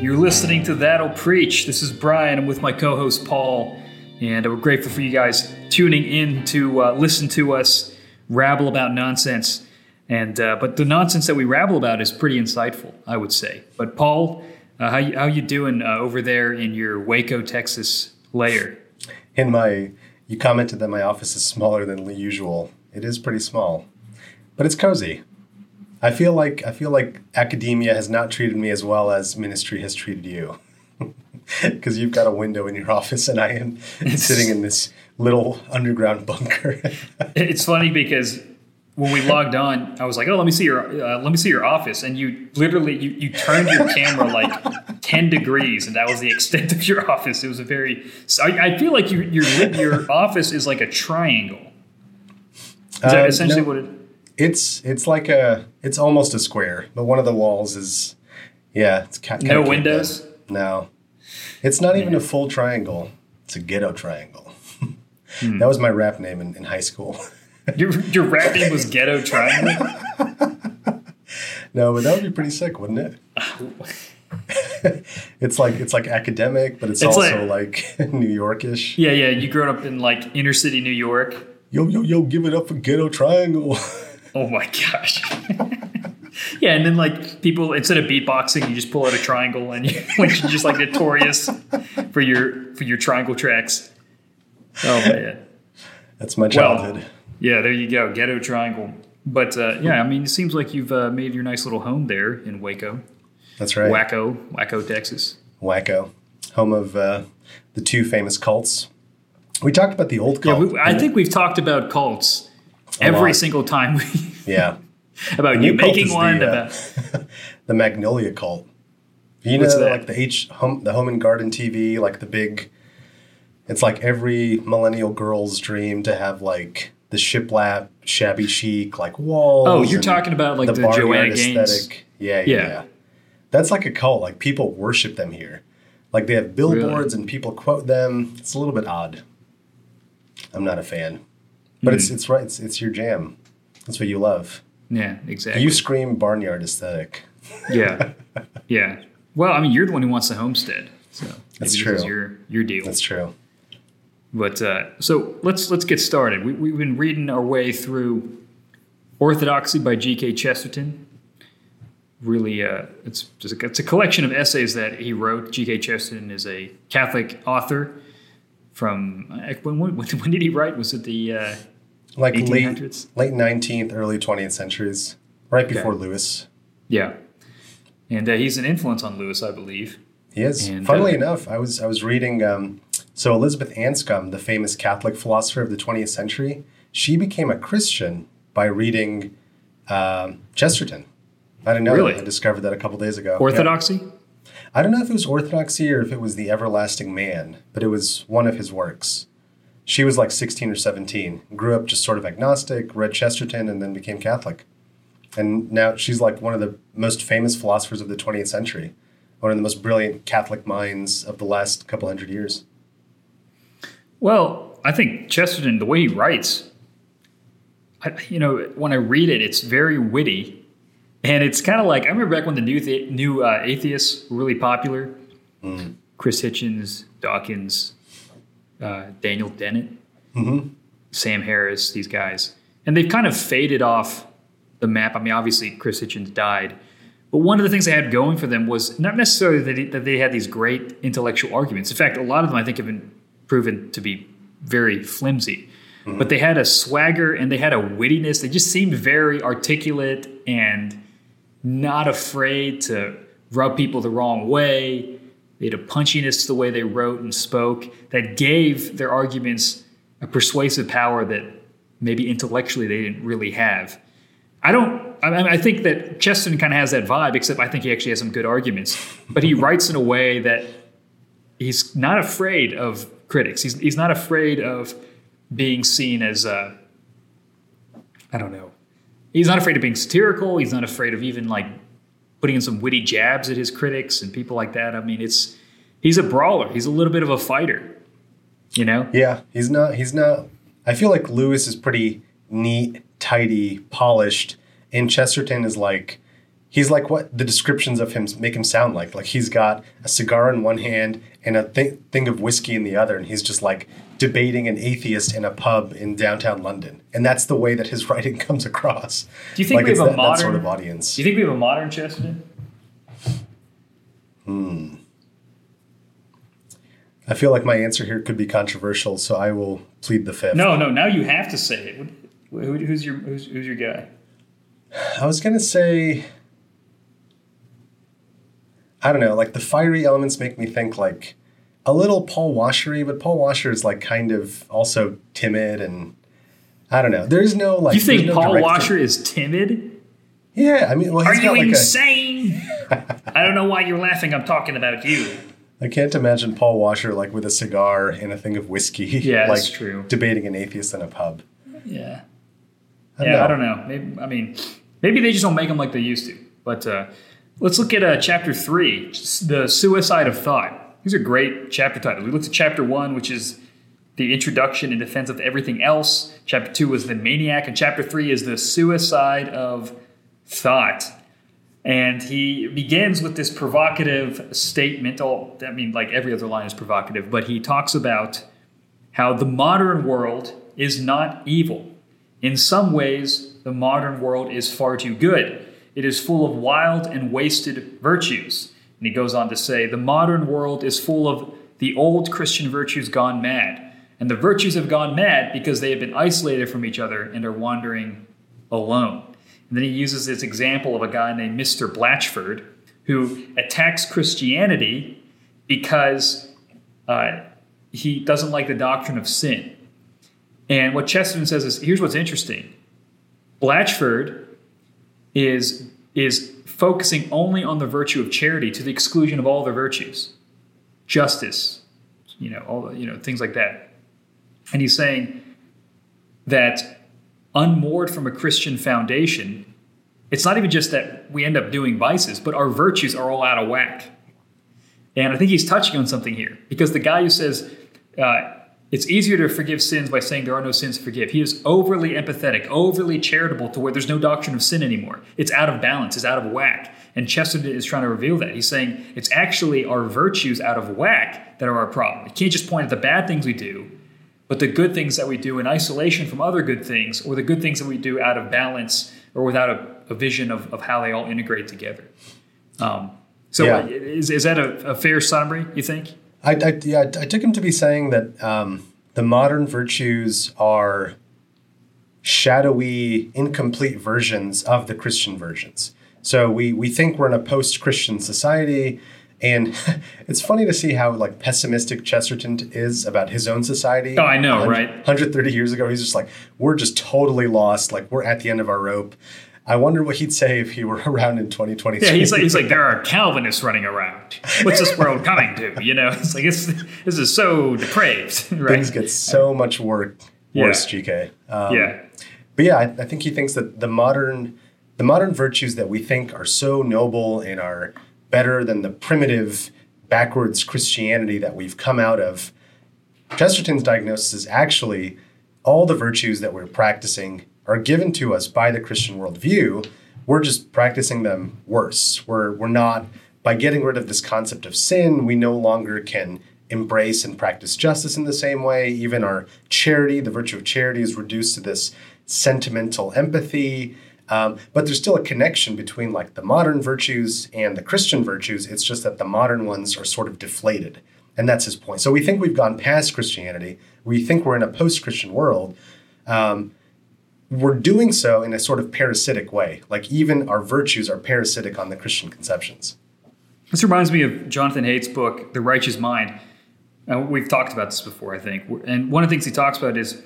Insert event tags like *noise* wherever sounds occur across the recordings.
You're listening to That'll Preach. This is Brian. I'm with my co host Paul, and we're grateful for you guys tuning in to uh, listen to us rabble about nonsense. And uh, but the nonsense that we rabble about is pretty insightful, I would say. But Paul, uh, how you, how you doing uh, over there in your Waco, Texas layer? In my, you commented that my office is smaller than usual. It is pretty small, but it's cozy. I feel like I feel like academia has not treated me as well as ministry has treated you. *laughs* Because you've got a window in your office, and I am sitting in this little underground bunker. *laughs* it's funny because when we logged on, I was like, "Oh, let me see your uh, let me see your office," and you literally you, you turned your camera like *laughs* ten degrees, and that was the extent of your office. It was a very. So I, I feel like your your your office is like a triangle. Is that uh, essentially no, what it? It's it's like a it's almost a square, but one of the walls is yeah, it's kind no windows. No, it's not even a full triangle. It's a ghetto triangle. hmm. That was my rap name in, in high school. *laughs* Your your rap name was Ghetto Triangle. *laughs* no, but that would be pretty sick, wouldn't it? *laughs* it's like it's like academic, but it's, it's also like, like New Yorkish. Yeah, yeah. You grew up in like inner city New York. Yo, yo, yo! Give it up for Ghetto Triangle. Oh my gosh. *laughs* yeah, and then like people instead of beatboxing, you just pull out a triangle, and you, *laughs* which is just like notorious for your for your triangle tracks. Oh man, that's my childhood. Well, yeah, there you go, Ghetto Triangle. But uh, yeah, I mean, it seems like you've uh, made your nice little home there in Waco. That's right. Waco, Waco, Texas. Waco, home of uh, the two famous cults. We talked about the old cult. Yeah, we, I think we've talked about cults every lot. single time. We yeah. *laughs* about you making one. The, uh, about *laughs* the Magnolia cult. You know, like the H home, the Home and Garden TV, like the big. It's like every millennial girl's dream to have like the shiplap, shabby chic, like walls. Oh, you're talking about like the, the Joanna Gaines. aesthetic. Yeah, yeah, yeah, That's like a cult. Like people worship them here. Like they have billboards really? and people quote them. It's a little bit odd. I'm not a fan, but mm. it's hmm. it's right. It's, it's your jam. That's what you love. Yeah, exactly. You scream barnyard aesthetic. yeah, *laughs* yeah. Well, I mean, you're the one who wants the homestead, so that's true. your your deal. That's true. But uh, so let's let's get started. We, we've been reading our way through Orthodoxy by G.K. Chesterton. Really, uh, it's just a, it's a collection of essays that he wrote. G.K. Chesterton is a Catholic author from when, when, when did he write? Was it the uh, like 1800s? late late nineteenth, early twentieth centuries, right okay. before Lewis. Yeah, and uh, he's an influence on Lewis, I believe. He is. And, Funnily uh, enough, I was I was reading. Um, so Elizabeth Anscombe, the famous Catholic philosopher of the 20th century, she became a Christian by reading um, Chesterton. I didn't know really? that. I discovered that a couple days ago. Orthodoxy? Yeah. I don't know if it was Orthodoxy or if it was the Everlasting Man, but it was one of his works. She was like 16 or 17, grew up just sort of agnostic, read Chesterton, and then became Catholic. And now she's like one of the most famous philosophers of the 20th century, one of the most brilliant Catholic minds of the last couple hundred years. Well, I think Chesterton, the way he writes, I, you know, when I read it, it's very witty, and it's kind of like I remember back when the new the, new uh, atheists were really popular. Mm. Chris Hitchens, Dawkins, uh, Daniel Dennett, mm-hmm. Sam Harris, these guys, and they've kind of faded off the map. I mean, obviously Chris Hitchens died, but one of the things they had going for them was not necessarily that, that they had these great intellectual arguments. In fact, a lot of them I think have been proven to be very flimsy. Mm-hmm. But they had a swagger and they had a wittiness. They just seemed very articulate and not afraid to rub people the wrong way. They had a punchiness to the way they wrote and spoke that gave their arguments a persuasive power that maybe intellectually they didn't really have. I don't. I, mean, I think that Chesterton kind of has that vibe, except I think he actually has some good arguments. But he writes in a way that he's not afraid of critics. He's he's not afraid of being seen as uh, I don't know. He's not afraid of being satirical. He's not afraid of even like putting in some witty jabs at his critics and people like that. I mean, it's he's a brawler. He's a little bit of a fighter. You know? Yeah, he's not. He's not. I feel like Lewis is pretty neat, tidy, polished, and Chesterton is like he's like what the descriptions of him make him sound like. Like he's got a cigar in one hand and a th- thing of whiskey in the other, and he's just like debating an atheist in a pub in downtown London. And that's the way that his *laughs* writing comes across. Do you think like we have a that, modern that sort of audience? Do you think we have a modern Chesterton? Hmm. I feel like my answer here could be controversial, so I will plead the fifth. No, no. Now you have to say it. Who- who's your who's, who's your guy? I was gonna say, I don't know, like the fiery elements make me think like a little Paul Washery, but Paul Washer is like kind of also timid and I don't know. There's no like. You think no Paul Washer is timid? Yeah, I mean, well, Are he's you like insane? *laughs* I don't know why you're laughing. I'm talking about you. I can't imagine Paul Washer like with a cigar and a thing of whiskey. Yeah, *laughs* like that's true. Debating an atheist in a pub. Yeah. I yeah, know. I don't know. Maybe, I mean, maybe they just don't make them like they used to. But uh, let's look at uh, chapter three, the suicide of thought. These are great chapter titles. We looked at chapter one, which is the introduction and defense of everything else. Chapter two was the maniac, and chapter three is the suicide of thought. And he begins with this provocative statement. Oh, I mean, like every other line is provocative, but he talks about how the modern world is not evil. In some ways, the modern world is far too good. It is full of wild and wasted virtues. And he goes on to say, the modern world is full of the old Christian virtues gone mad. And the virtues have gone mad because they have been isolated from each other and are wandering alone. And then he uses this example of a guy named Mr. Blatchford who attacks Christianity because uh, he doesn't like the doctrine of sin. And what Chesterton says is here's what's interesting Blatchford is, is focusing only on the virtue of charity to the exclusion of all the virtues justice, you know, all the, you know, things like that. And he's saying that unmoored from a Christian foundation, it's not even just that we end up doing vices, but our virtues are all out of whack. And I think he's touching on something here because the guy who says uh, it's easier to forgive sins by saying there are no sins to forgive, he is overly empathetic, overly charitable to where there's no doctrine of sin anymore. It's out of balance, it's out of whack. And Chesterton is trying to reveal that. He's saying it's actually our virtues out of whack that are our problem. You can't just point at the bad things we do, but the good things that we do in isolation from other good things, or the good things that we do out of balance or without a, a vision of, of how they all integrate together. Um, so, Yeah. is, is that a, a fair summary, you think? I, I, yeah, I took him to be saying that um, the modern virtues are shadowy, incomplete versions of the Christian versions. So we, we think we're in a post-Christian society, and *laughs* it's funny to see how like pessimistic Chesterton is about his own society. Oh, I know, 100 right? 130 years ago, he's just like, we're just totally lost. Like we're at the end of our rope. I wonder what he'd say if he were *laughs* around in 2023. Yeah, he's like, he's like, there are Calvinists running around. What's this world *laughs* coming to? You know, it's like, it's, this is so depraved, *laughs* right? things get so much wor- Yeah. worse, GK. Um, yeah. But yeah, I, I think he thinks that the modern the modern virtues that we think are so noble and are better than the primitive backwards Christianity that we've come out of. Chesterton's diagnosis is actually all the virtues that we're practicing are given to us by the Christian worldview. We're just practicing them worse. We're we're not by getting rid of this concept of sin, we no longer can embrace and practice justice in the same way. Even our charity, the virtue of charity, is reduced to this sentimental empathy. Um, but there's still a connection between like the modern virtues and the Christian virtues. It's just that the modern ones are sort of deflated. And that's his point. So we think we've gone past Christianity. We think we're in a post Christian world. Um, we're doing so in a sort of parasitic way. Like even our virtues are parasitic on the Christian conceptions. This reminds me of Jonathan Haidt's book, The Righteous Mind. Uh, we've talked about this before, I think. And one of the things he talks about is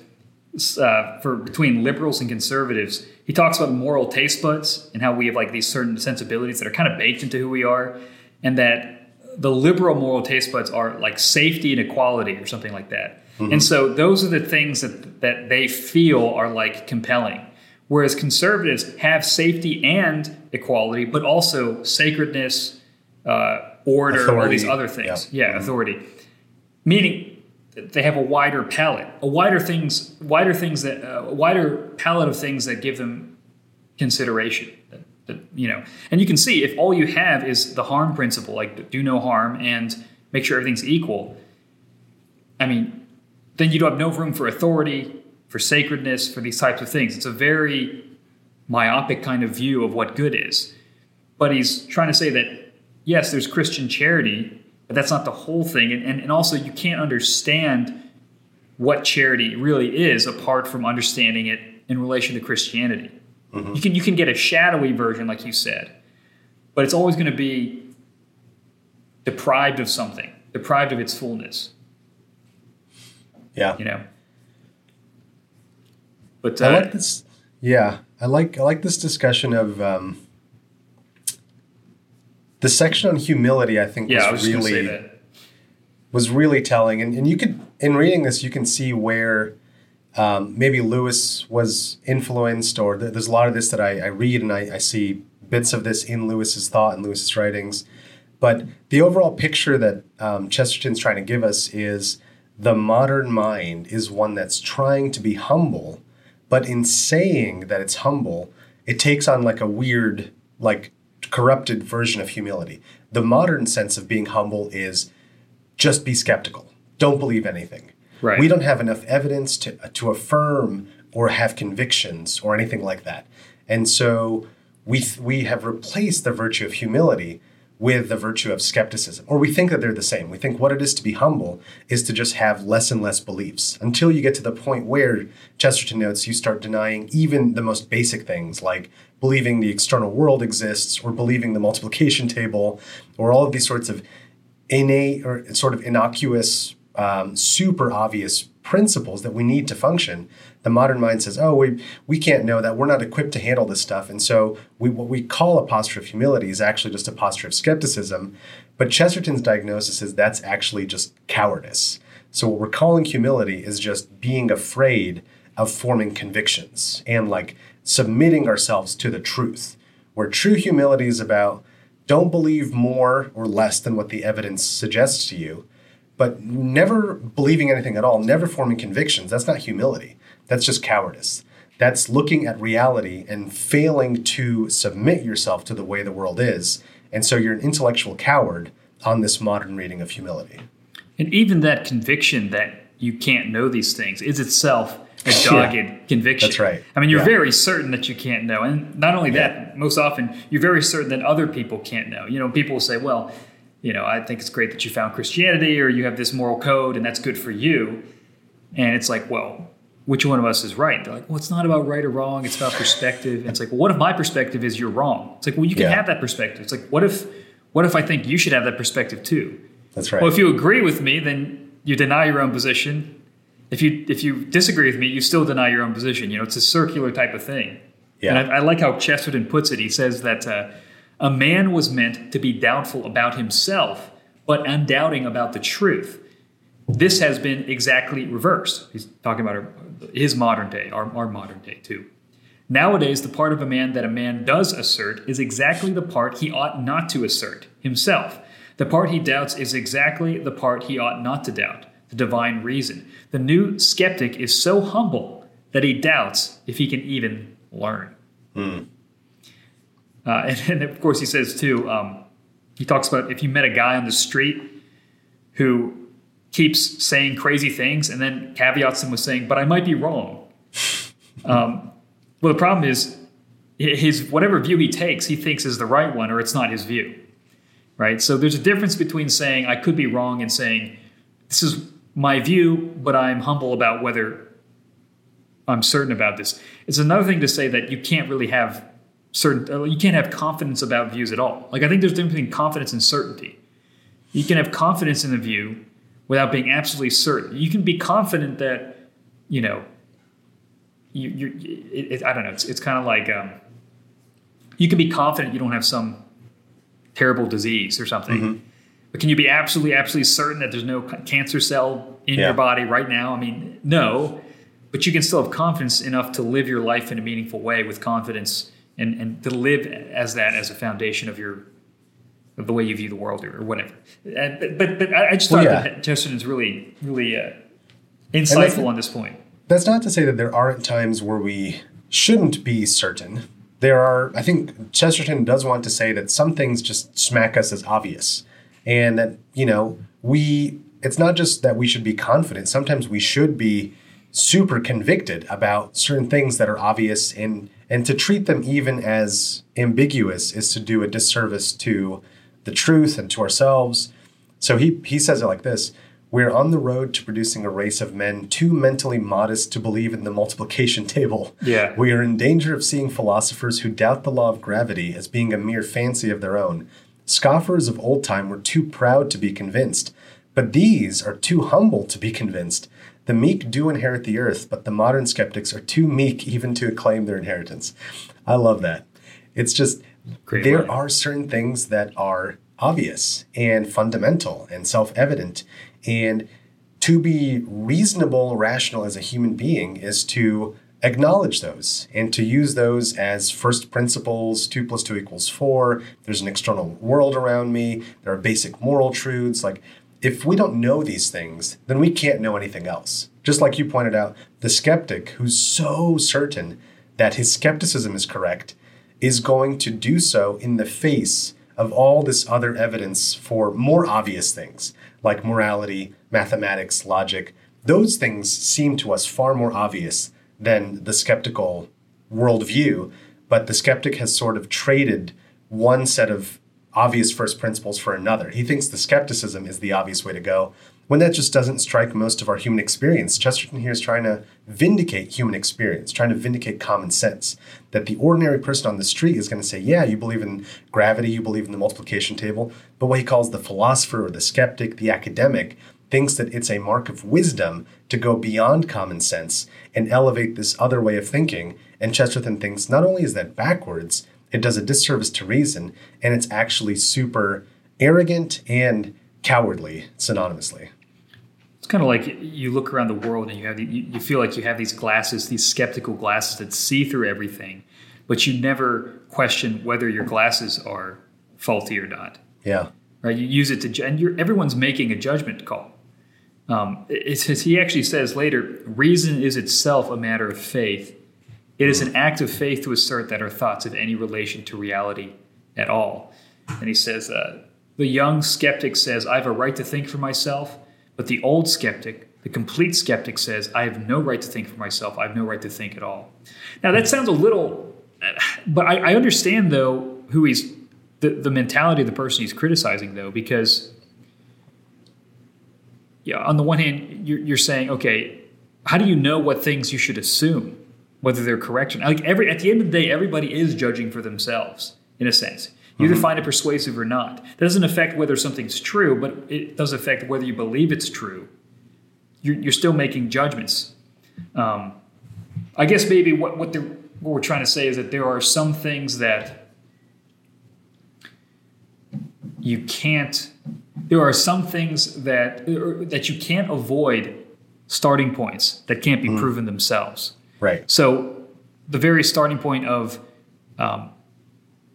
uh, for between liberals and conservatives, he talks about moral taste buds and how we have like these certain sensibilities that are kind of baked into who we are, and that the liberal moral taste buds are like safety and equality or something like that. And so those are the things that that they feel are like compelling. Whereas conservatives have safety and equality, but also sacredness, uh, order, all these other things. Yeah. Yeah, authority. Meaning they have a wider palette, a wider things, wider things that, uh, a wider palette of things that give them consideration. that you know, and you can see if all you have is the harm principle, like do no harm and make sure everything's equal. I mean, then you don't have no room for authority, for sacredness, for these types of things. It's a very myopic kind of view of what good is. But he's trying to say that, yes, there's Christian charity, but that's not the whole thing. And, and, and also, you can't understand what charity really is apart from understanding it in relation to Christianity. Mm-hmm. You, can, you can get a shadowy version, like you said, but it's always going to be deprived of something, deprived of its fullness. Yeah. You know? But uh, I like this. Yeah, I like I like this discussion of um, the section on humility. I think yeah, was, was really was really telling, and, and you could in reading this you can see where um, maybe Lewis was influenced, or th- there's a lot of this that I, I read and I, I see bits of this in Lewis's thought and Lewis's writings. But the overall picture that um, Chesterton's trying to give us is the modern mind is one that's trying to be humble but in saying that it's humble, it takes on like a weird, like corrupted version of humility. The modern sense of being humble is just be skeptical. Don't believe anything. Right. We don't have enough evidence to to affirm or have convictions or anything like that. And so we th- we have replaced the virtue of humility with the virtue of skepticism. Or we think that they're the same. We think what it is to be humble is to just have less and less beliefs until you get to the point where, Chesterton notes, you start denying even the most basic things like believing the external world exists or believing the multiplication table or all of these sorts of innate or sort of innocuous, um, super obvious principles that we need to function the modern mind says, "Oh, we we can't know that. We're not equipped to handle this stuff." And so, we, what we call a posture of humility is actually just a posture of skepticism. But Chesterton's diagnosis is that's actually just cowardice. So, what we're calling humility is just being afraid of forming convictions and like submitting ourselves to the truth. Where true humility is about don't believe more or less than what the evidence suggests to you, but never believing anything at all, never forming convictions. That's not humility. That's just cowardice. That's looking at reality and failing to submit yourself to the way the world is. And so you're an intellectual coward on this modern reading of humility. And even that conviction that you can't know these things is itself a dogged yeah, conviction. That's right. I mean, you're yeah. very certain that you can't know. And not only that, yeah. most often you're very certain that other people can't know. You know, people will say, well, you know, I think it's great that you found Christianity or you have this moral code and that's good for you. And it's like, well, which one of us is right. They're like, well, it's not about right or wrong. It's about perspective. And it's like, well, what if my perspective is you're wrong? It's like, well, you can yeah. have that perspective. It's like, what if, what if I think you should have that perspective too? That's right. Well, if you agree with me, then you deny your own position. If you if you disagree with me, you still deny your own position. You know, it's a circular type of thing. Yeah. And I, I like how Chesterton puts it. He says that uh, a man was meant to be doubtful about himself, but undoubting about the truth. This has been exactly reversed. He's talking about his modern day, our, our modern day too. Nowadays, the part of a man that a man does assert is exactly the part he ought not to assert himself. The part he doubts is exactly the part he ought not to doubt the divine reason. The new skeptic is so humble that he doubts if he can even learn. Mm. Uh, *laughs* and, and, of course, he says too, um, he talks about if you met a guy on the street who keeps saying crazy things and then caveats them with saying, "But I might be wrong." um, well, the problem is his whatever view he takes, he thinks is the right one, or it's not his view, right? So there's a difference between saying I could be wrong and saying this is my view, but I'm humble about whether I'm certain about this. It's another thing to say that you can't really have certain, uh, you can't have confidence about views at all. Like I think there's a difference between confidence and certainty. You can have confidence in a view without being absolutely certain. You can be confident that, you know, you, you it, it, I don't know. It's, it's kind of like um, you can be confident you don't have some terrible disease or something. Mm-hmm. But can you be absolutely, absolutely certain that there's no cancer cell in yeah. your body right now? I mean, no. But you can still have confidence enough to live your life in a meaningful way with confidence and, and to live as that as a foundation of your of the way you view the world or, or whatever. And, but, but, but I just thought well, yeah. that Chesterton's really really uh, insightful on this point. That's not to say that there aren't times where we shouldn't be certain. there are, I think Chesterton does want to say that some things just smack us as obvious. And that, you know, we, it's not just that we should be confident, sometimes we should be super convicted about certain things that are obvious and and to treat them even as ambiguous is to do a disservice to the truth and to ourselves. So he he says it like this we're on the road to producing a race of men too mentally modest to believe in the multiplication table. Yeah. We are in danger of seeing philosophers who doubt the law of gravity as being a mere fancy of their own. Scoffers of old time were too proud to be convinced, but these are too humble to be convinced. The meek do inherit the earth, but the modern skeptics are too meek even to claim their inheritance. I love that. It's just Great there line. are certain things that are obvious and fundamental and self-evident. And to be reasonable rational as a human being is to acknowledge those and to use those as first principles 2 plus 2 equals 4 there's an external world around me. There are basic moral truths. Like if we don't know these things then we can't know anything else. Just like you pointed out the skeptic who's so certain that his skepticism is correct is going to do so in the face of all this other evidence for more obvious things like morality, mathematics, logic. Those things seem to us far more obvious than the skeptical worldview, but the skeptic has sort of traded one set of obvious first principles for another. He thinks the skepticism is the obvious way to go, when that just doesn't strike most of our human experience. Chesterton here is trying to vindicate human experience, trying to vindicate common sense. That the ordinary person on the street is going to say, Yeah, you believe in gravity, you believe in the multiplication table. But what he calls the philosopher or the skeptic, the academic, thinks that it's a mark of wisdom to go beyond common sense and elevate this other way of thinking. And Chesterton thinks not only is that backwards, it does a disservice to reason, and it's actually super arrogant and cowardly synonymously. It's kind of like you look around the world and you have the, you, you feel like you have these glasses, these skeptical glasses that see through everything, but you never question whether your glasses are faulty or not. Yeah. Right? You use it to, and you're, everyone's making a judgment call. Um, it's, he actually says later, reason is itself a matter of faith. It is an act of faith to assert that our thoughts have any relation to reality at all. And he says, uh, the young skeptic says, I have a right to think for myself, but the old skeptic, the complete skeptic, says, I have no right to think for myself. I have no right to think at all. Now, that sounds a little, but I, I understand, though, who he's, the, the mentality of the person he's criticizing, though, because yeah, on the one hand, you're, you're saying, okay, how do you know what things you should assume, whether they're correct or not? Like every at the end of the day, everybody is judging for themselves in a sense. You either find it persuasive or not. That doesn't affect whether something's true, but it does affect whether you believe it's true. You're, you're still making judgments. Um, I guess maybe what what, the, what we're trying to say is that there are some things that you can't there are some things that that you can't avoid starting points that can't be proven themselves. Right. So the very starting point of um,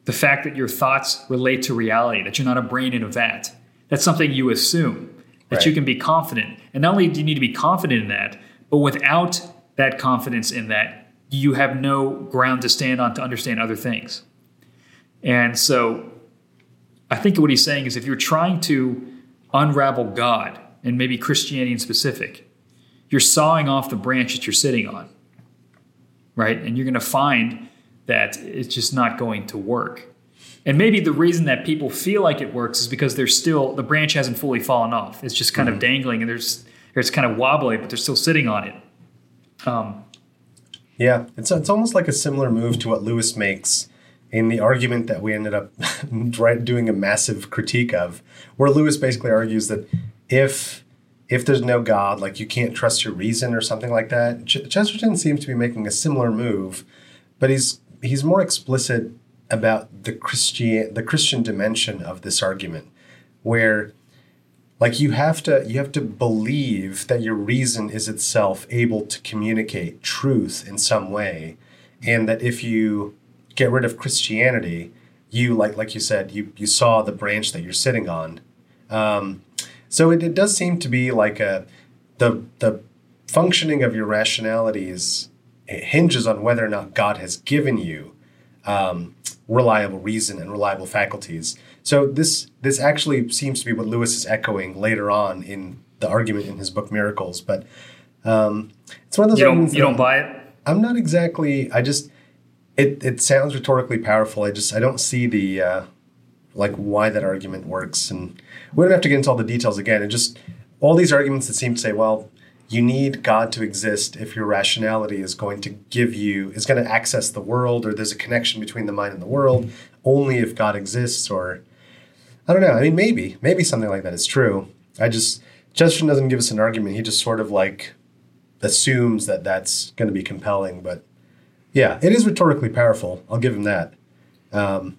the fact that your thoughts relate to reality, that you're not a brain in a vat, that's something you assume that you can be confident. And not only do you need to be confident in that, but without that confidence in that, you have no ground to stand on to understand other things. And so I think what he's saying is if you're trying to unravel God, and maybe Christianity in specific, you're sawing off the branch that you're sitting on, right? And you're going to find that it's just not going to work. And maybe the reason that people feel like it works is because they're still, the branch hasn't fully fallen off. It's just kind of dangling and there's, it's kind of wobbly, but they're still sitting on it. Um, Yeah, it's it's almost like a similar move to what Lewis makes in the argument that we ended up *laughs* doing a massive critique of, where Lewis basically argues that if if there's no God, like you can't trust your reason or something like that. Ch- Chesterton seems to be making a similar move, but he's he's more explicit about the Christian the Christian dimension of this argument, where like you have to you have to believe that your reason is itself able to communicate truth in some way and that if you get rid of christianity you like like you said you you saw the branch that you're sitting on. Um, so it, it does seem to be like a the the functioning of your rationality is it hinges on whether or not god has given you um, reliable reason and reliable faculties. So this this actually seems to be what Lewis is echoing later on in the argument in his book Miracles. But um, it's one of those You don't you don't buy it? I'm not exactly. I just it it sounds rhetorically powerful. I just I don't see the uh, like why that argument works, and we don't have to get into all the details again. It just all these arguments that seem to say, well, you need God to exist if your rationality is going to give you is going to access the world, or there's a connection between the mind and the world only if God exists, or I don't know. I mean, maybe maybe something like that is true. I just Chesterton doesn't give us an argument. He just sort of like assumes that that's going to be compelling. But yeah, it is rhetorically powerful. I'll give him that. Um,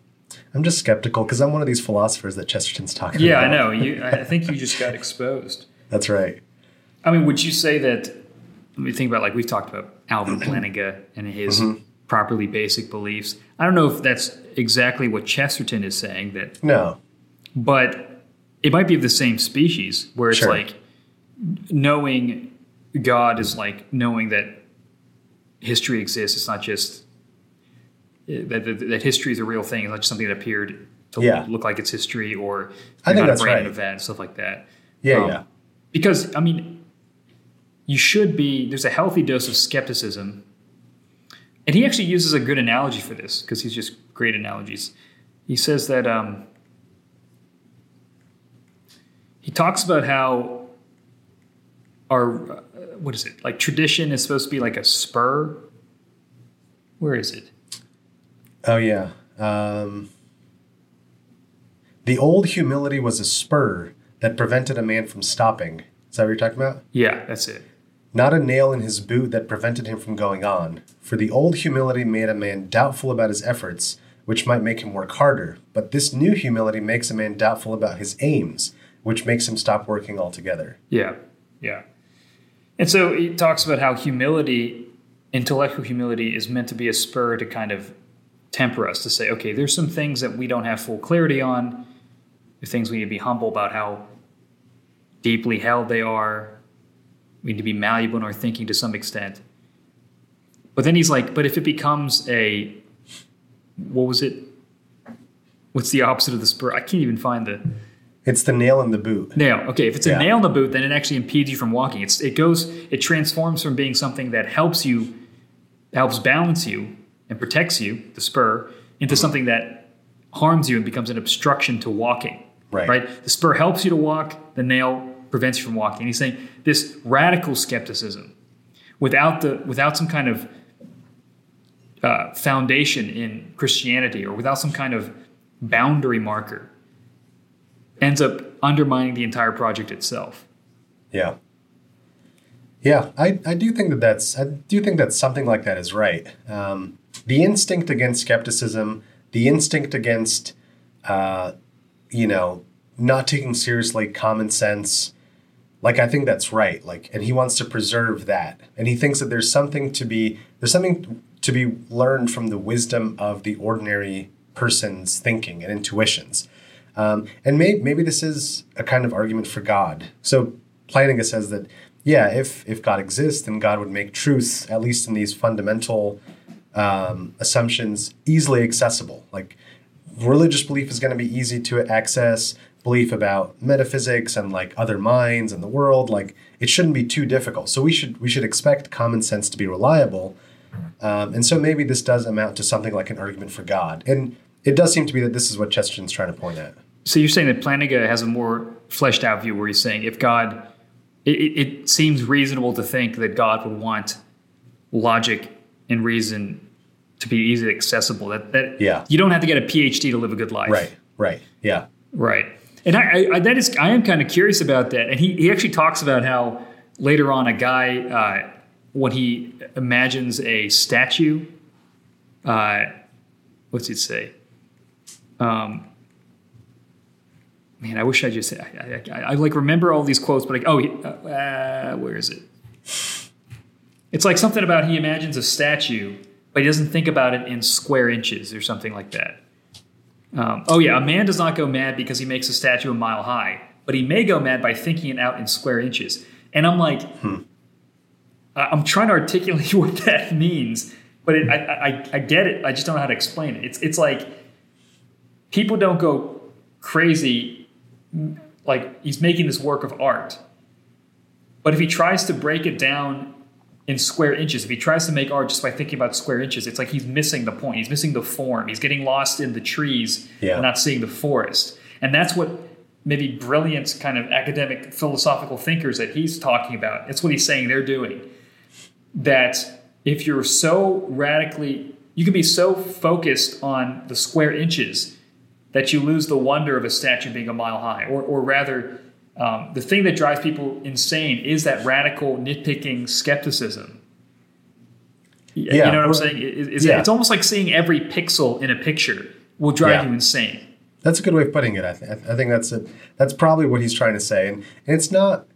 I'm just skeptical because I'm one of these philosophers that Chesterton's talking Yeah, about. Yeah, I know. You I *laughs* think you just got exposed. That's right. I mean, would you say that? Let me think about like we've talked about Alvin *clears throat* Plantinga and his Mm-hmm. properly basic beliefs. I don't know if that's exactly what Chesterton is saying that, No. but it might be of the same species where it's Sure. like knowing God is like knowing that history exists. It's not just eh, that, that, that history is a real thing. It's not just something that appeared to Yeah. look like it's history or I think not a that's random right. event, stuff like that. Yeah, Um, yeah. because I mean, you should be. There's a healthy dose of skepticism, and he actually uses a good analogy for this because he's just great analogies. He says that um, he talks about how our uh, what is it like tradition is supposed to be like a spur. Where is it? Oh yeah. Um, the old humility was a spur that prevented a man from stopping. Is that what you're talking about? Yeah, that's it. Not a nail in his boot that prevented him from going on. For the old humility made a man doubtful about his efforts, which might make him work harder. But this new humility makes a man doubtful about his aims, which makes him stop working altogether. Yeah, yeah. And so he talks about how humility, intellectual humility, is meant to be a spur to kind of temper us to say, okay, there's some things that we don't have full clarity on. Things we need to be humble about how deeply held they are. We need to be malleable in our thinking to some extent. But then he's like, but if it becomes a, what was it? What's the opposite of the spur? I can't even find the. It's the nail in the boot. Nail. Okay, if it's a nail in the boot, then it actually impedes you from walking. It's it goes it transforms from being something that helps you, helps balance you and protects you, the spur, into something that harms you and becomes an obstruction to walking. Right. Right. The spur helps you to walk. The nail prevents you from walking. And he's saying this radical skepticism, without the without some kind of uh, foundation in Christianity or without some kind of boundary marker, ends up undermining the entire project itself. Yeah. Yeah, I, I do think that that's I do think that something like that is right. Um, the instinct against skepticism, the instinct against, uh, you know, not taking seriously common sense, like I think that's right. Like, and he wants to preserve that, and he thinks that there's something to be there's something to be learned from the wisdom of the ordinary person's thinking and intuitions. Um, and may, maybe this is a kind of argument for God. So Plantinga says that, yeah, if if God exists, then God would make truth, at least in these fundamental um, assumptions, easily accessible. Like religious belief is going to be easy to access. Belief about metaphysics and like other minds and the world, like it shouldn't be too difficult. So we should we should expect common sense to be reliable. Um, and so maybe this does amount to something like an argument for God. And it does seem to be that this is what Chesterton's trying to point at. So you're saying that Plantinga has a more fleshed out view where he's saying if God, it, it, it seems reasonable to think that God would want logic and reason to be easily accessible. That that Yeah. you don't have to get a PhD to live a good life. Right, right, yeah. Right. And I, I, that is I am kind of curious about that. And he, he actually talks about how later on a guy uh, when he imagines a statue, uh, what's it say? Um, man, I wish I just I, I, I like remember all these quotes, but like oh, uh, uh, where is it? It's like something about he imagines a statue, but he doesn't think about it in square inches or something like that. Um, oh yeah, a man does not go mad because he makes a statue a mile high, but he may go mad by thinking it out in square inches. And I'm like, I- I'm trying to articulate *laughs* what that means, but but it, I, I I get it. I just don't know how to explain it. It's it's like people don't go crazy like he's making this work of art. But if he tries to break it down in square inches, if he tries to make art just by thinking about square inches, it's like he's missing the point. He's missing the form. He's getting lost in the trees Yeah. and not seeing the forest. And that's what maybe brilliant kind of academic philosophical thinkers that he's talking about. It's what he's saying they're doing. That if you're so radically, you can be so focused on the square inches that you lose the wonder of a statue being a mile high, or, or rather, um, the thing that drives people insane is that radical nitpicking skepticism. Yeah, you know what I'm saying? Is- yeah. It's almost like seeing every pixel in a picture will drive Yeah. you insane. That's a good way of putting it. I, th- I think that's a, that's probably what he's trying to say, and, and it's not.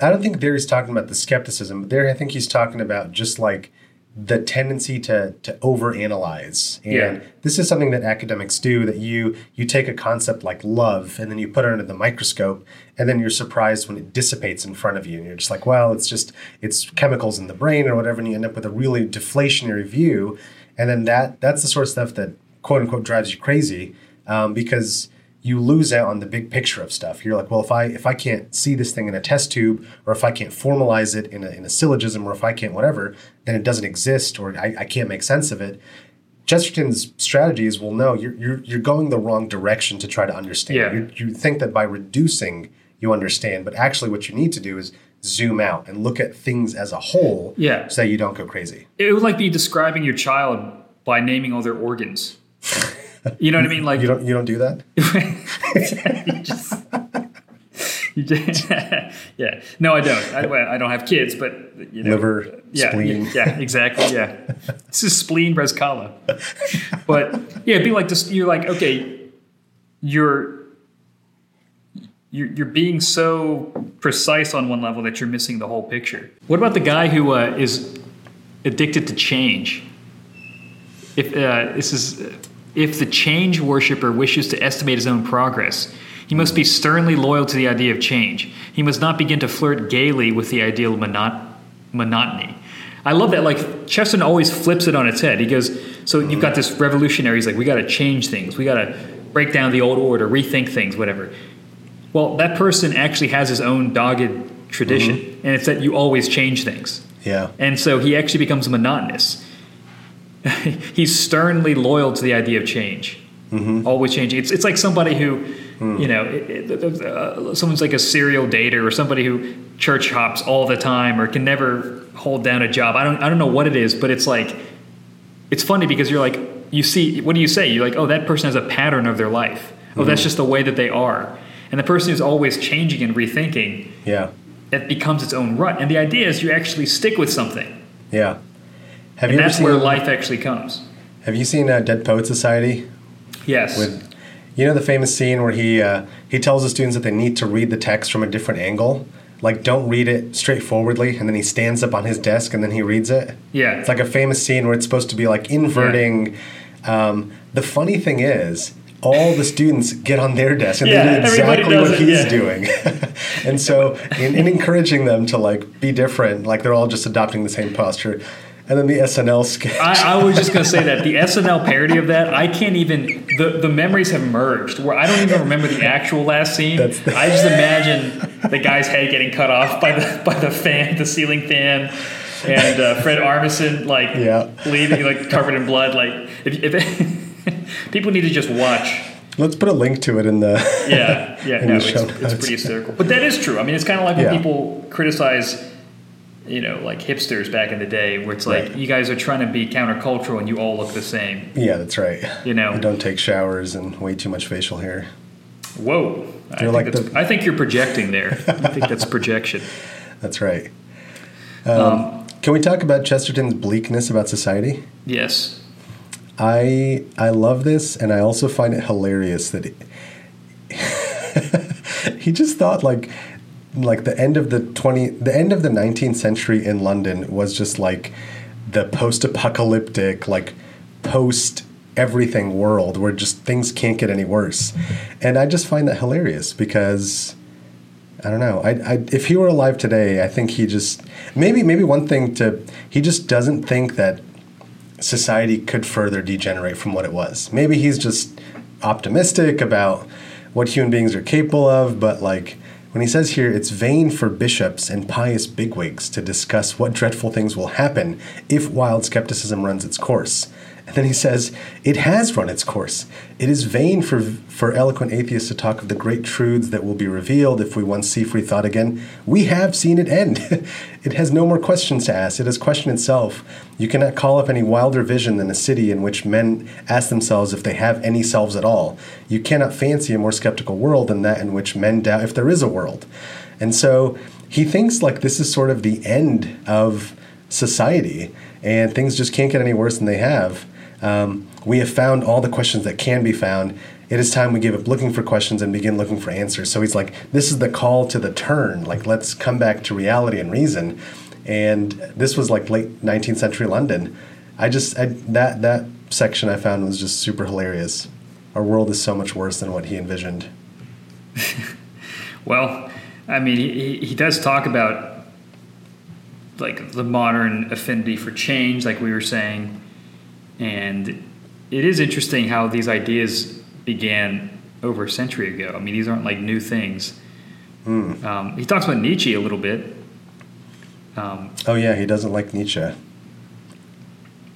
I don't think there he's talking about the skepticism, but there I think he's talking about just like the tendency to to overanalyze. And Yeah. this is something that academics do. That you you take a concept like love, and then you put it under the microscope, and then you're surprised when it dissipates in front of you, and you're just like, well, it's just it's chemicals in the brain or whatever, and you end up with a really deflationary view, and then that that's the sort of stuff that quote unquote drives you crazy um, because you lose out on the big picture of stuff. You're like, well, if I if I can't see this thing in a test tube, or if I can't formalize it in a, in a syllogism, or if I can't whatever, then it doesn't exist, or I, I can't make sense of it. Chesterton's strategy is, well, no, you're, you're, you're going the wrong direction to try to understand. Yeah. You, you think that by reducing, you understand, but actually what you need to do is zoom out and look at things as a whole Yeah. so that you don't go crazy. It would like be describing your child by naming all their organs. *laughs* You know what I mean? Like You don't you don't do that? you *laughs* just, you just- *laughs* yeah. No, I don't. I, well, I don't have kids, but you know, Liver, yeah, spleen. Yeah, yeah, exactly. Yeah, this is spleen Brescala. But yeah, it'd be like this. You're like, okay, you're you're you're being so precise on one level that you're missing the whole picture. What about the guy who uh, is addicted to change? If uh, this is if the change worshiper wishes to estimate his own progress, he must be sternly loyal to the idea of change. He must not begin to flirt gaily with the ideal of monot- monotony. I love that. Like Chesterton always flips it on its head. He goes, "So you've got this revolutionary. He's like, we got to change things. We got to break down the old order, rethink things, whatever." Well, that person actually has his own dogged tradition, mm-hmm. and it's that you always change things. Yeah. And so he actually becomes monotonous. *laughs* He's sternly loyal to the idea of change, mm-hmm. always changing. It's, it's like somebody who, hmm. you know, it, it, uh, someone's like a serial dater or somebody who church hops all the time or can never hold down a job. I don't, I don't know what it is, but it's like, it's funny because you're like, you see, what do you say? You're like, oh, that person has a pattern of their life. Oh, that's hmm. just the way that they are. And the person who's always changing and rethinking, Yeah. it becomes its own rut. And the idea is you actually stick with something. Yeah. Have And you that's seen where life actually comes. Have you seen uh, Dead Poet Society? Yes. With you know the famous scene where he uh, he tells the students that they need to read the text from a different angle. Like don't read it straightforwardly, and then he stands up on his desk and then he reads it. yeah. It's like a famous scene where it's supposed to be like inverting. Um, the funny thing is, all the students get on their desk and Yeah, they do exactly what it, he's yeah. doing. *laughs* and so, in, in encouraging them to like be different, like they're all just adopting the same posture. And then the SNL sketch. I, I was just going to say that the SNL parody of that, I can't even. The, the memories have merged where I don't even remember the actual last scene. That's the- I just imagine the guy's head getting cut off by the by the fan, the ceiling fan, and uh, Fred Armisen like Yeah. leaving like covered in blood. Like if, if *laughs* people need to just watch. Let's put a link to it in the. Yeah, yeah, *laughs* no, the it's, show it's pretty hysterical. But that is true. I mean, it's kind of like when Yeah. people criticize, you know, like hipsters back in the day, where it's like Right. you guys are trying to be countercultural and you all look the same. Yeah, that's right. You know. You don't take showers and way too much facial hair. Whoa, I They're think, like the- I think you're projecting there. I think that's projection. *laughs* That's right. Um, can we talk about Chesterton's bleakness about society? Yes. I I love this, and I also find it hilarious that he *laughs* just thought like like the end of the twenty the end of the nineteenth century in London was just like the post apocalyptic like post everything world where just things can't get any worse, and I just find that hilarious because. I don't know. I, I, if he were alive today, I think he just maybe maybe one thing to he just doesn't think that society could further degenerate from what it was. Maybe he's just optimistic about what human beings are capable of, but like when he says here, it's vain for bishops and pious bigwigs to discuss what dreadful things will happen if wild skepticism runs its course. And then he says, It has run its course. It is vain for, for eloquent atheists to talk of the great truths that will be revealed if we once see free thought again. We have seen it end. *laughs* it has no more questions to ask. It has questioned itself. You cannot call up any wilder vision than a city in which men ask themselves if they have any selves at all. You cannot fancy a more skeptical world than that in which men doubt if there is a world. And so he thinks like this is sort of the end of society and things just can't get any worse than they have. Um, we have found all the questions that can be found. It is time we give up looking for questions and begin looking for answers. So he's like, this is the call to the turn. Like, let's come back to reality and reason. And this was like late 19th century London. I just I, that that section I found was just super hilarious. Our world is so much worse than what he envisioned. *laughs* well, I mean, he, he does talk about like the modern affinity for change, like we were saying, and it is interesting how these ideas began over a century ago. I mean, these aren't like new things. Mm. Um, he talks about Nietzsche a little bit. Um, oh yeah, he doesn't like Nietzsche.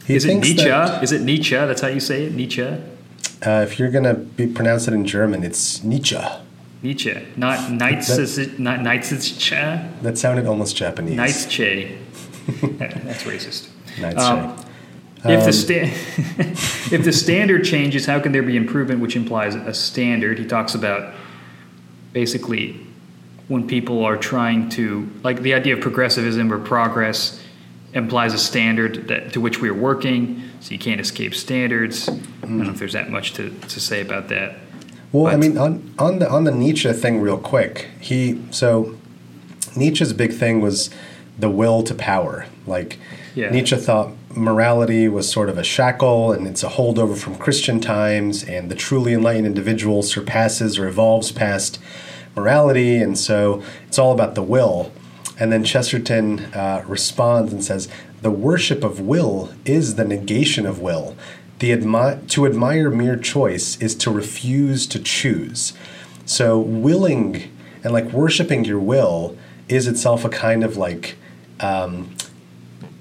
He is it Nietzsche? That, is it Nietzsche? That's how you say it, Nietzsche. Uh, if you're gonna be pronounce it in German, it's Nietzsche. Nietzsche, not Nietzsche. Not Nietzsche. That sounded almost Japanese. Nietzsche. *laughs* That's racist. Nietzsche. Um, if the um, sta- *laughs* if the standard changes, how can there be improvement? Which implies a standard. He talks about basically when people are trying to like the idea of progressivism or progress implies a standard that, to which we are working. So you can't escape standards. Mm. I don't know if there's that much to, to say about that. Well, but, I mean, on on the on the Nietzsche thing, real quick. He so Nietzsche's big thing was the will to power. Like yeah. Nietzsche thought morality was sort of a shackle and it's a holdover from Christian times, and the truly enlightened individual surpasses or evolves past morality, and so it's all about the will. And then Chesterton uh, responds and says, The worship of will is the negation of will. The admi- to admire mere choice is to refuse to choose. So, willing and like worshiping your will is itself a kind of like um,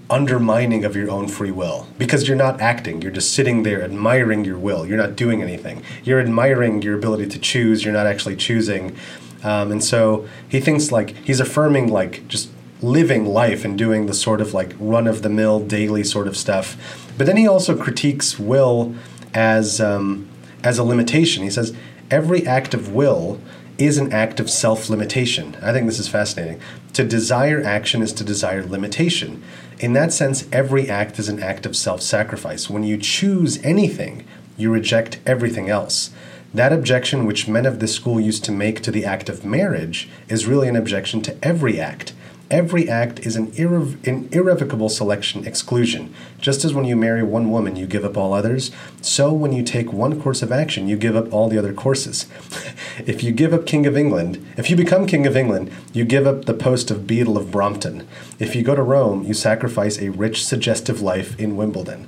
undermining of your own free will because you're not acting. You're just sitting there admiring your will. You're not doing anything. You're admiring your ability to choose. You're not actually choosing. Um, and so he thinks like he's affirming like just living life and doing the sort of like run of the mill daily sort of stuff. But then he also critiques will as um, as a limitation. He says every act of will is an act of self limitation. I think this is fascinating. To desire action is to desire limitation. In that sense, every act is an act of self sacrifice. When you choose anything, you reject everything else. That objection, which men of this school used to make to the act of marriage, is really an objection to every act. Every act is an, irre- an, irrevocable selection exclusion. Just as when you marry one woman, you give up all others, so when you take one course of action, you give up all the other courses. *laughs* if you give up King of England, if you become King of England, you give up the post of Beadle of Brompton. If you go to Rome, you sacrifice a rich, suggestive life in Wimbledon.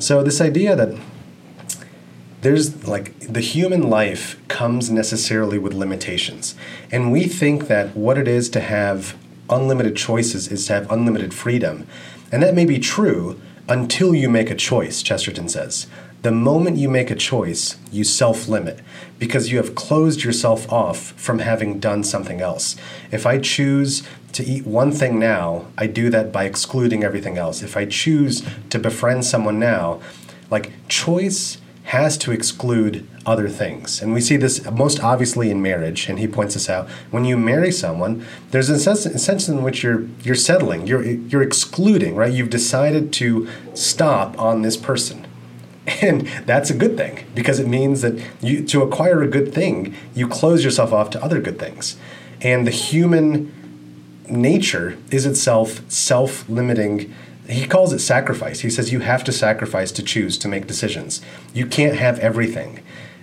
So, this idea that there's like the human life comes necessarily with limitations. And we think that what it is to have unlimited choices is to have unlimited freedom. And that may be true until you make a choice, Chesterton says. The moment you make a choice, you self limit because you have closed yourself off from having done something else. If I choose to eat one thing now, I do that by excluding everything else. If I choose to befriend someone now, like choice has to exclude other things. And we see this most obviously in marriage, and he points this out. When you marry someone, there's a sense, a sense in which you're you're settling, you're you're excluding, right? You've decided to stop on this person. *laughs* And that's a good thing because it means that you to acquire a good thing, you close yourself off to other good things. And the human nature is itself self-limiting he calls it sacrifice. He says you have to sacrifice to choose to make decisions. You can't have everything.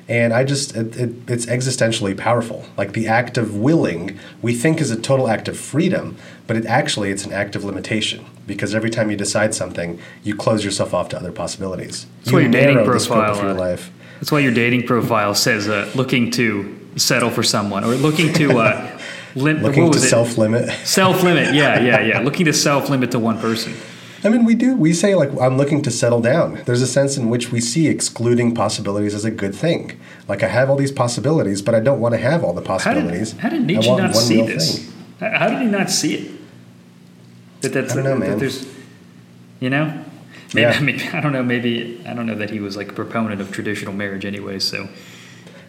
And I just, it, it, it's existentially powerful. Like the act of willing, we think is a total act of freedom, but it actually it's an act of limitation. because every time you decide something, you close yourself off to other possibilities. That's you why your dating narrow the scope profile, of your uh, life. That's why your dating profile says uh, looking to settle for someone or looking to uh, *laughs* lim- Looking to self limit. self limit. Yeah, yeah, yeah. *laughs* Looking to self limit to one person. I mean, we do. We say, like, I'm looking to settle down. There's a sense in which we see excluding possibilities as a good thing. Like, I have all these possibilities, but I don't want to have all the possibilities. How did, how did Nietzsche not see this? thing. How did he not see it? That that's I don't know, that man. there's, you know, maybe, Yeah. *laughs* I mean, I don't know. Maybe I don't know that he was like a proponent of traditional marriage anyway. So,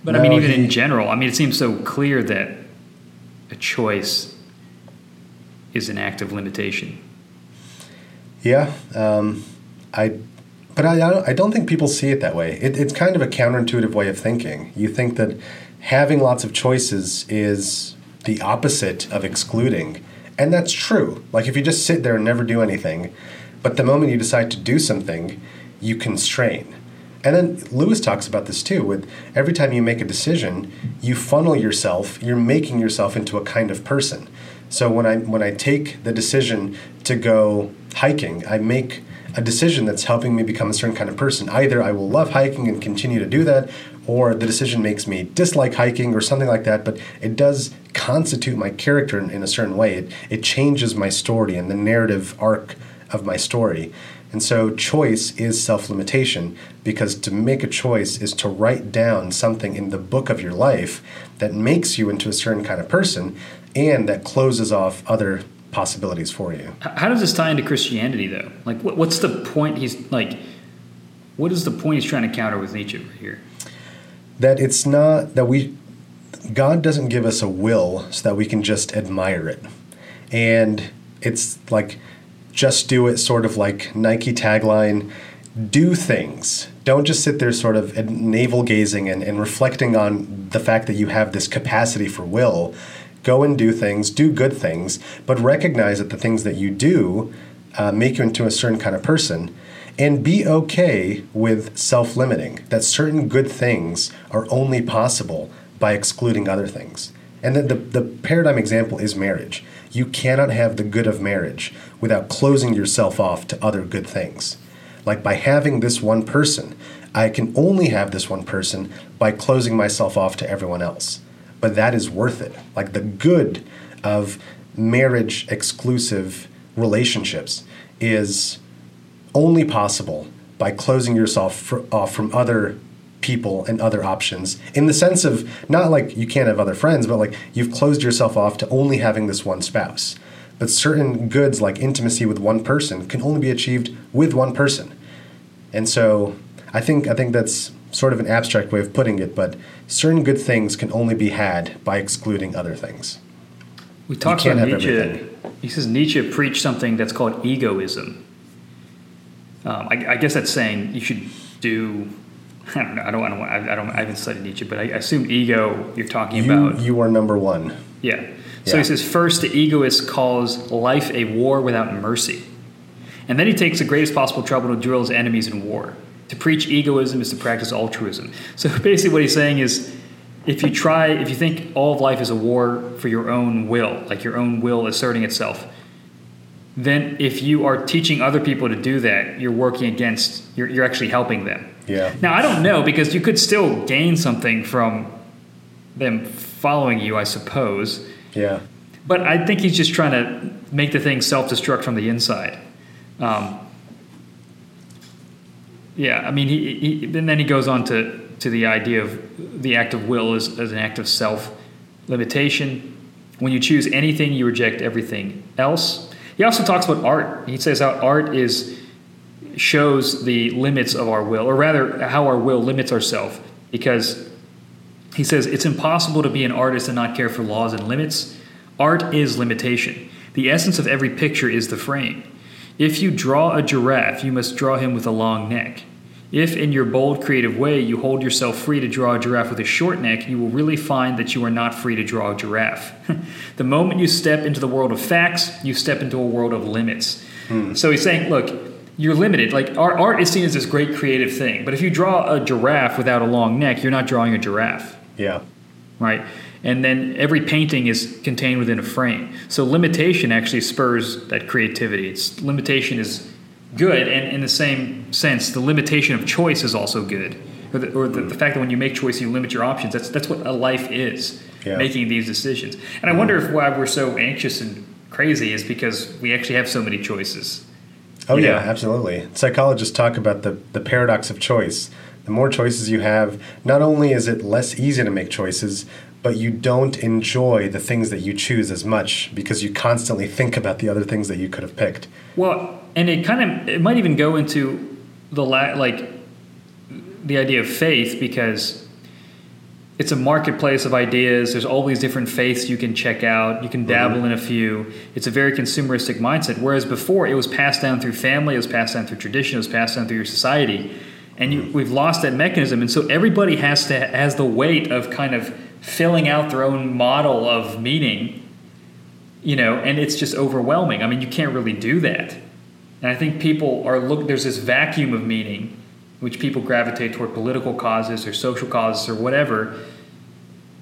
but I mean, even he- in general, I mean, it seems so clear that a choice is an act of limitation. Yeah, um, I, but I, I don't- think people see it that way. It, it's kind of a counterintuitive way of thinking. You think that having lots of choices is the opposite of excluding, and that's true. Like if you just sit there and never do anything, but the moment you decide to do something, you constrain. And then Lewis talks about this too. With every time you make a decision, you funnel yourself. You're making yourself into a kind of person. So when I when I take the decision to go hiking, I make a decision that's helping me become a certain kind of person. Either I will love hiking and continue to do that, or the decision makes me dislike hiking or something like that. But it does constitute my character in, in a certain way. It it changes my story and the narrative arc of my story. And so, choice is self limitation because to make a choice is to write down something in the book of your life that makes you into a certain kind of person and that closes off other possibilities for you. How does this tie into Christianity, though? Like, what, what's the point? He's like, what is the point he's trying to counter with Nietzsche right here? That it's not that we, God doesn't give us a will so that we can just admire it. And it's like, just do it, sort of like Nike tagline do things. Don't just sit there sort of navel gazing and, and reflecting on the fact that you have this capacity for will. Go and do things, do good things, but recognize that the things that you do uh, make you into a certain kind of person. And be okay with self limiting, that certain good things are only possible by excluding other things. And then the, the paradigm example is marriage. You cannot have the good of marriage without closing yourself off to other good things. Like by having this one person, I can only have this one person by closing myself off to everyone else. But that is worth it. Like the good of marriage exclusive relationships is only possible by closing yourself off from other people and other options in the sense of not like you can't have other friends but like you've closed yourself off to only having this one spouse but certain goods like intimacy with one person can only be achieved with one person and so i think i think that's sort of an abstract way of putting it but certain good things can only be had by excluding other things We talked about Nietzsche. everything. He says Nietzsche preached something that's called egoism. Um, I, I guess that's saying you should do. I don't know. I don't. I don't. I, I don't. I haven't studied Nietzsche, but I assume ego. You're talking you, about. you are number one Yeah. So Yeah. he says, first, the egoist calls life a war without mercy. And then he takes the greatest possible trouble to drill his enemies in war. To preach egoism is to practice altruism. So *laughs* basically, what he's saying is if you try, if you think all of life is a war for your own will, like your own will asserting itself, then if you are teaching other people to do that, you're working against, you're, you're actually helping them. yeah Now, I don't know because you could still gain something from them following you, I suppose. yeah But I think he's just trying to make the thing self destruct from the inside. Um, yeah, I mean, he, he, and then he goes on to, to the idea of the act of will as, as an act of self limitation. When you choose anything, you reject everything else. He also talks about art. He says how art is shows the limits of our will, or rather, how our will limits ourselves. Because he says it's impossible to be an artist and not care for laws and limits. Art is limitation. The essence of every picture is the frame. If you draw a giraffe, you must draw him with a long neck. If, in your bold, creative way, you hold yourself free to draw a giraffe with a short neck, you will really find that you are not free to draw a giraffe. *laughs* the moment you step into the world of facts, you step into a world of limits. Hmm. So he's saying, look, you're limited. Like art, art is seen as this great creative thing, but if you draw a giraffe without a long neck, you're not drawing a giraffe yeah right? And then every painting is contained within a frame. So limitation actually spurs that creativity. It's limitation is good, and in the same sense, the limitation of choice is also good. Or the, or the, the fact that when you make choice, you limit your options. That's that's what a life is, Yeah. making these decisions. And I wonder if why we're so anxious and crazy is because we actually have so many choices. Oh yeah, know? absolutely. Psychologists talk about the the paradox of choice. The more choices you have, not only is it less easy to make choices, but you don't enjoy the things that you choose as much because you constantly think about the other things that you could have picked. Well, and it kind of it might even go into the la- like the idea of faith because it's a marketplace of ideas. There's all these different faiths you can check out. You can mm-hmm. dabble in a few. It's a very consumeristic mindset. Whereas before, it was passed down through family, it was passed down through tradition, it was passed down through your society, and you, mm-hmm. we've lost that mechanism. And so everybody has to has the weight of kind of filling out their own model of meaning you know, and it's just overwhelming. I mean, you can't really do that. And I think people are look. There's this vacuum of meaning, which people gravitate toward political causes or social causes or whatever,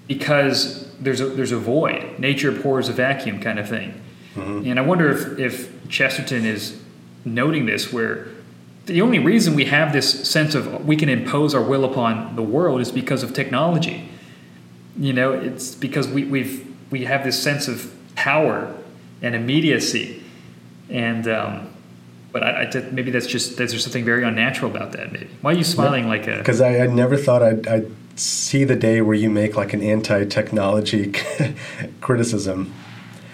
because there's a there's a void. Nature pours a vacuum, kind of thing. Mm-hmm. And I wonder if if Chesterton is noting this, where the only reason we have this sense of we can impose our will upon the world is because of technology. You know, it's because we, we've we have this sense of power and immediacy, and um, but I, I did- maybe that's just there's something very unnatural about that. Maybe why are you smiling like a? Because I, I never thought I'd, I'd see the day where you make like an anti-technology *laughs* criticism.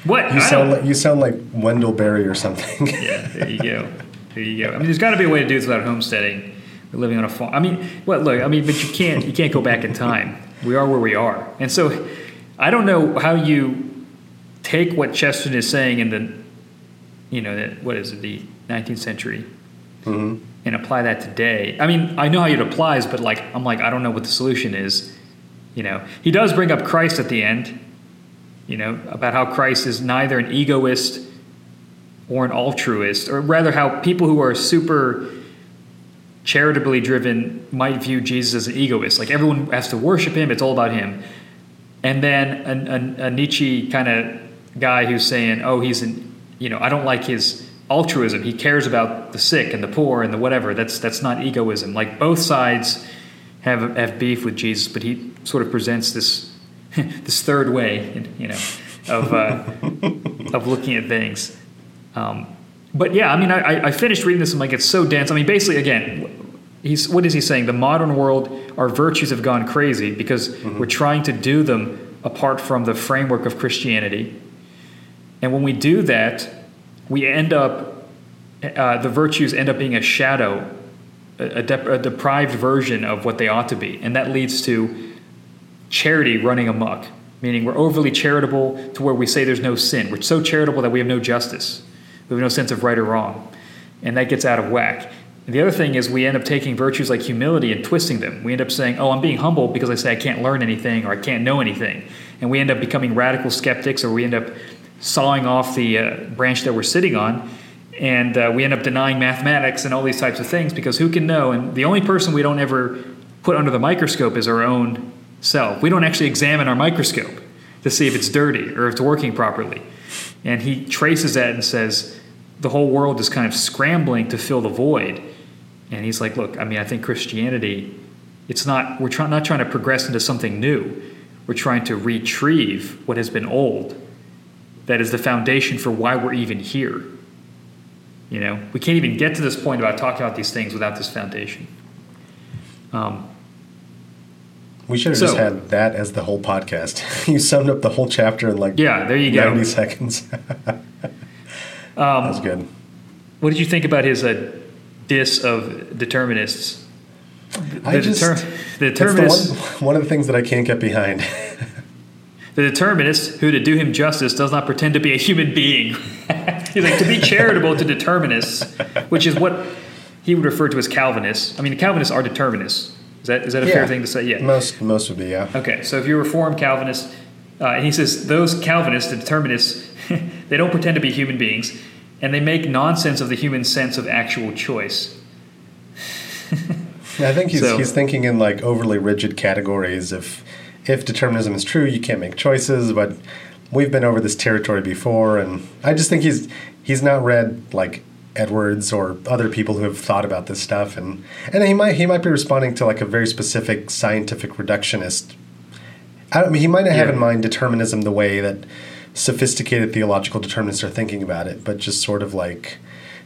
What You I sound like you sound like Wendell Berry or something. yeah, there you go. *laughs* There you go. I mean, there's got to be a way to do this without homesteading or living on a farm. I mean, well, look, I mean, but you can't you can't go back in time. We are where we are, and so I don't know how you take what Chesterton is saying in the, you know, that what is it, the 19th century, Mhm. and apply that today. I mean, I know how it applies, but like, I'm like, I don't know what the solution is. You know, he does bring up Christ at the end. You know, about how Christ is neither an egoist or an altruist, or rather, how people who are super charitably driven might view Jesus as an egoist. Like everyone has to worship him; it's all about him. And then a, a, a Nietzsche kind of guy who's saying, "Oh, he's an, you know, I don't like his altruism. He cares about the sick and the poor and the whatever. That's that's not egoism. Like both sides have have beef with Jesus, but he sort of presents this *laughs* this third way, you know, of uh, *laughs* of looking at things. Um, but yeah, I mean, I, I finished reading this and like it's so dense. I mean, basically, again, he's what is he saying? The modern world, our virtues have gone crazy because we're trying to do them apart from the framework of Christianity, and when we do that, we end up uh, the virtues end up being a shadow, a, a deprived version of what they ought to be, and that leads to charity running amok. Meaning, we're overly charitable to where we say there's no sin. We're so charitable that we have no justice. We have no sense of right or wrong. And that gets out of whack. And the other thing is, we end up taking virtues like humility and twisting them. We end up saying, oh, I'm being humble because I say I can't learn anything or I can't know anything. And we end up becoming radical skeptics or we end up sawing off the uh, branch that we're sitting on. And uh, we end up denying mathematics and all these types of things because who can know? And the only person we don't ever put under the microscope is our own self. We don't actually examine our microscope to see if it's dirty or if it's working properly. And he traces that and says the whole world is kind of scrambling to fill the void. And he's like, look, I mean, I think Christianity, it's not, we're try- not trying to progress into something new. We're trying to retrieve what has been old. That is the foundation for why we're even here. You know, we can't even get to this point about talking about these things without this foundation. Um, We should have just had that as the whole podcast. *laughs* you summed up the whole chapter in like yeah, there you go. 90 seconds. *laughs* that was good. What did you think about his uh, diss of determinists? I The just, deter- the it's the one, one of the things that I can't get behind. *laughs* the determinist, who to do him justice does not pretend to be a human being. He's like to be charitable to determinists, which is what he would refer to as Calvinists. I mean, the Calvinists are determinists. Is that is that a fair thing to say? Yeah. Most most would be, yeah. Okay, so if you're a Reformed Calvinist, uh, and he says those Calvinists, the determinists, *laughs* they don't pretend to be human beings, and they make nonsense of the human sense of actual choice. *laughs* I think he's So- he's thinking in like overly rigid categories. If if determinism is true, you can't make choices, but we've been over this territory before, and I just think he's he's not read like Edwards or other people who have thought about this stuff, and and he might he might be responding to like a very specific scientific reductionist. I mean, he might not have Yeah. in mind determinism the way that sophisticated theological determinists are thinking about it, but just sort of like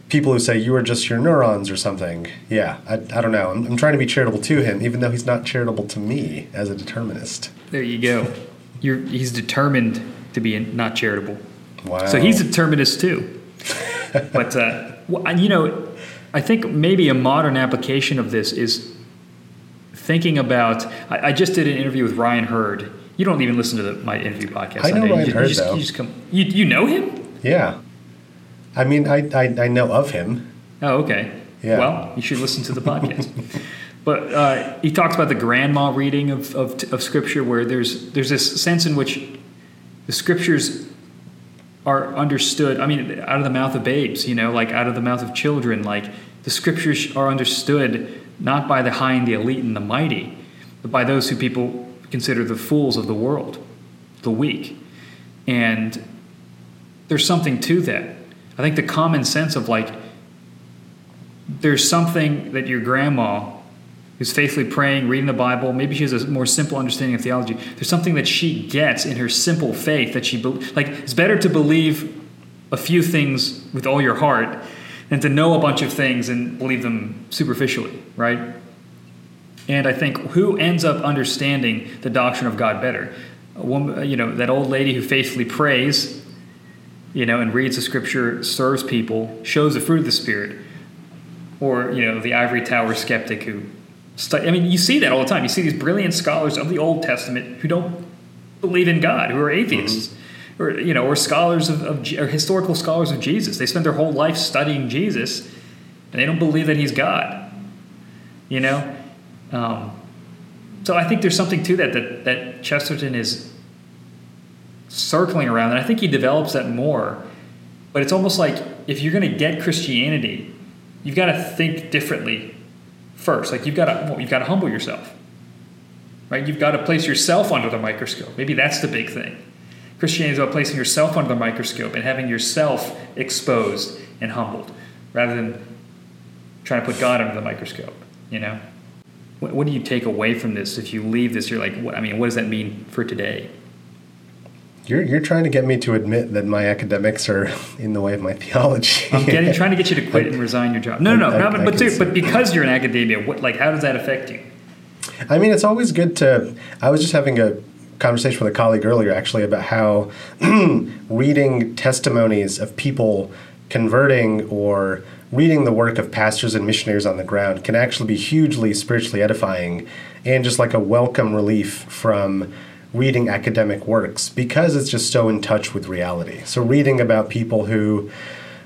people who say you are just your neurons or something. Yeah, I, I don't know. I'm, I'm trying to be charitable to him, even though he's not charitable to me as a determinist. There you go. You're, he's determined to be not charitable. Wow. So he's a determinist too. but uh, well, and, you know, I think maybe a modern application of this is thinking about. I, I just did an interview with Ryan Hurd. You don't even listen to the, my interview podcast. I know Ryan you, Hurd, you just, though. You, just come, you, you know him? Yeah. I mean, I, I, I know of him. Oh, okay. Yeah. Well, you should listen to the podcast. *laughs* but uh, he talks about the grandma reading of, of, of Scripture, where there's there's this sense in which the Scriptures are understood. I mean, out of the mouth of babes, you know, like out of the mouth of children. Like the Scriptures are understood not by the high and the elite and the mighty, but by those who people consider the fools of the world, the weak. And there's something to that. I think the common sense of like, there's something that your grandma, who's faithfully praying, reading the Bible, maybe she has a more simple understanding of theology. There's something that she gets in her simple faith that she bel like. It's better to believe a few things with all your heart than to know a bunch of things and believe them superficially, right? And I think who ends up understanding the doctrine of God better? A woman, you know, that old lady who faithfully prays, you know, and reads the scripture, serves people, shows the fruit of the spirit, or you know, the ivory tower skeptic who, I mean, you see that all the time. You see these brilliant scholars of the Old Testament who don't believe in God, who are atheists, or you know, or scholars of, of or historical scholars of Jesus. They spend their whole life studying Jesus, and they don't believe that He's God. You know, um, so I think there's something to that that that Chesterton is circling around, and I think he develops that more. But it's almost like if you're going to get Christianity, you've got to think differently first. Like you've got to well, you've got to humble yourself, right? You've got to place yourself under the microscope. Maybe that's the big thing. Christianity is about placing yourself under the microscope and having yourself exposed and humbled, rather than trying to put God under the microscope. You know, what, what do you take away from this? If you leave this, you're like, what, I mean, what does that mean for today? You're, you're trying to get me to admit that my academics are in the way of my theology. I'm getting, *laughs* trying to get you to quit and resign your job. No, no, no. I- I- but, I but, dude, but because you're in academia, what, like, how does that affect you? I mean, it's always good to. I was just having a conversation with a colleague earlier, actually, about how *clears throat* reading testimonies of people converting or reading the work of pastors and missionaries on the ground can actually be hugely spiritually edifying and just like a welcome relief from reading academic works because it's just so in touch with reality. So, reading about people who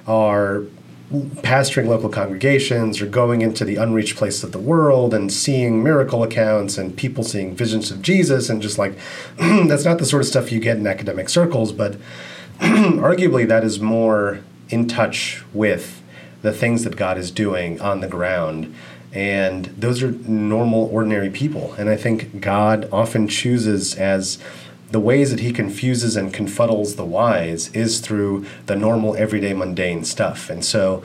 are pastoring local congregations or going into the unreached places of the world and seeing miracle accounts and people seeing visions of Jesus and just like *clears throat* that's not the sort of stuff you get in academic circles, but *clears throat* arguably that is more in touch with the things that God is doing on the ground. And those are normal, ordinary people. And I think God often chooses as the ways that he confuses and confuddles the wise is through the normal, everyday, mundane stuff. And so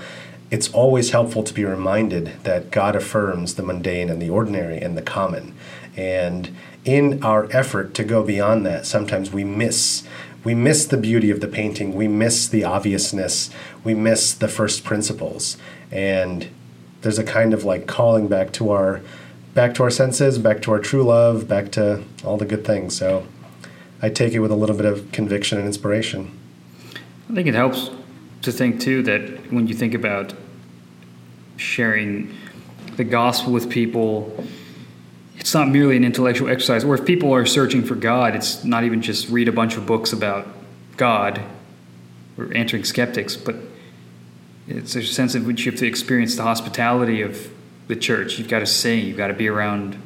it's always helpful to be reminded that God affirms the mundane and the ordinary and the common. And in our effort to go beyond that, sometimes we miss we miss the beauty of the painting, we miss the obviousness, we miss the first principles. And there's a kind of like calling back to our back to our senses, back to our true love, back to all the good things. So I take it with a little bit of conviction and inspiration. I think it helps to think too that when you think about sharing the gospel with people, it's not merely an intellectual exercise. Or if people are searching for God, it's not even just read a bunch of books about God or answering skeptics, but it's a sense in which you have to experience the hospitality of the church. You've got to sing, you've got to be around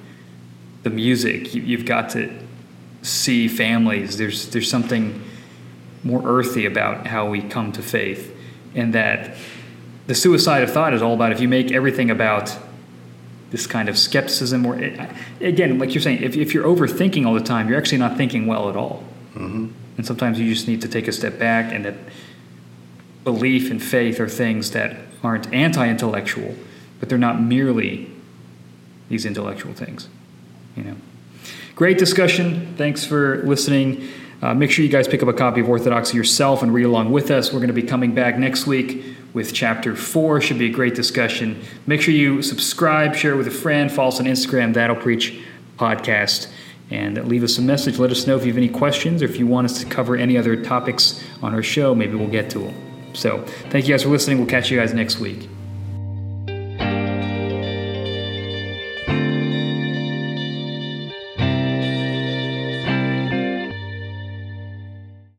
the music, you, you've got to see families. There's there's something more earthy about how we come to faith, and that the suicide of thought is all about if you make everything about this kind of skepticism or again like you're saying if, if you're overthinking all the time you're actually not thinking well at all Mm-hmm. and sometimes you just need to take a step back and that belief and faith are things that aren't anti-intellectual but they're not merely these intellectual things you know. Great discussion. Thanks for listening. Uh, make sure you guys pick up a copy of orthodoxy yourself and read along with us. We're going to be coming back next week with chapter four. Should be a great discussion. Make sure you subscribe share it with a friend follow us on instagram that'll preach podcast and leave us a message. Let us know if you have any questions or if you want us to cover any other topics on our show. Maybe we'll get to them so thank you guys for listening. We'll catch you guys next week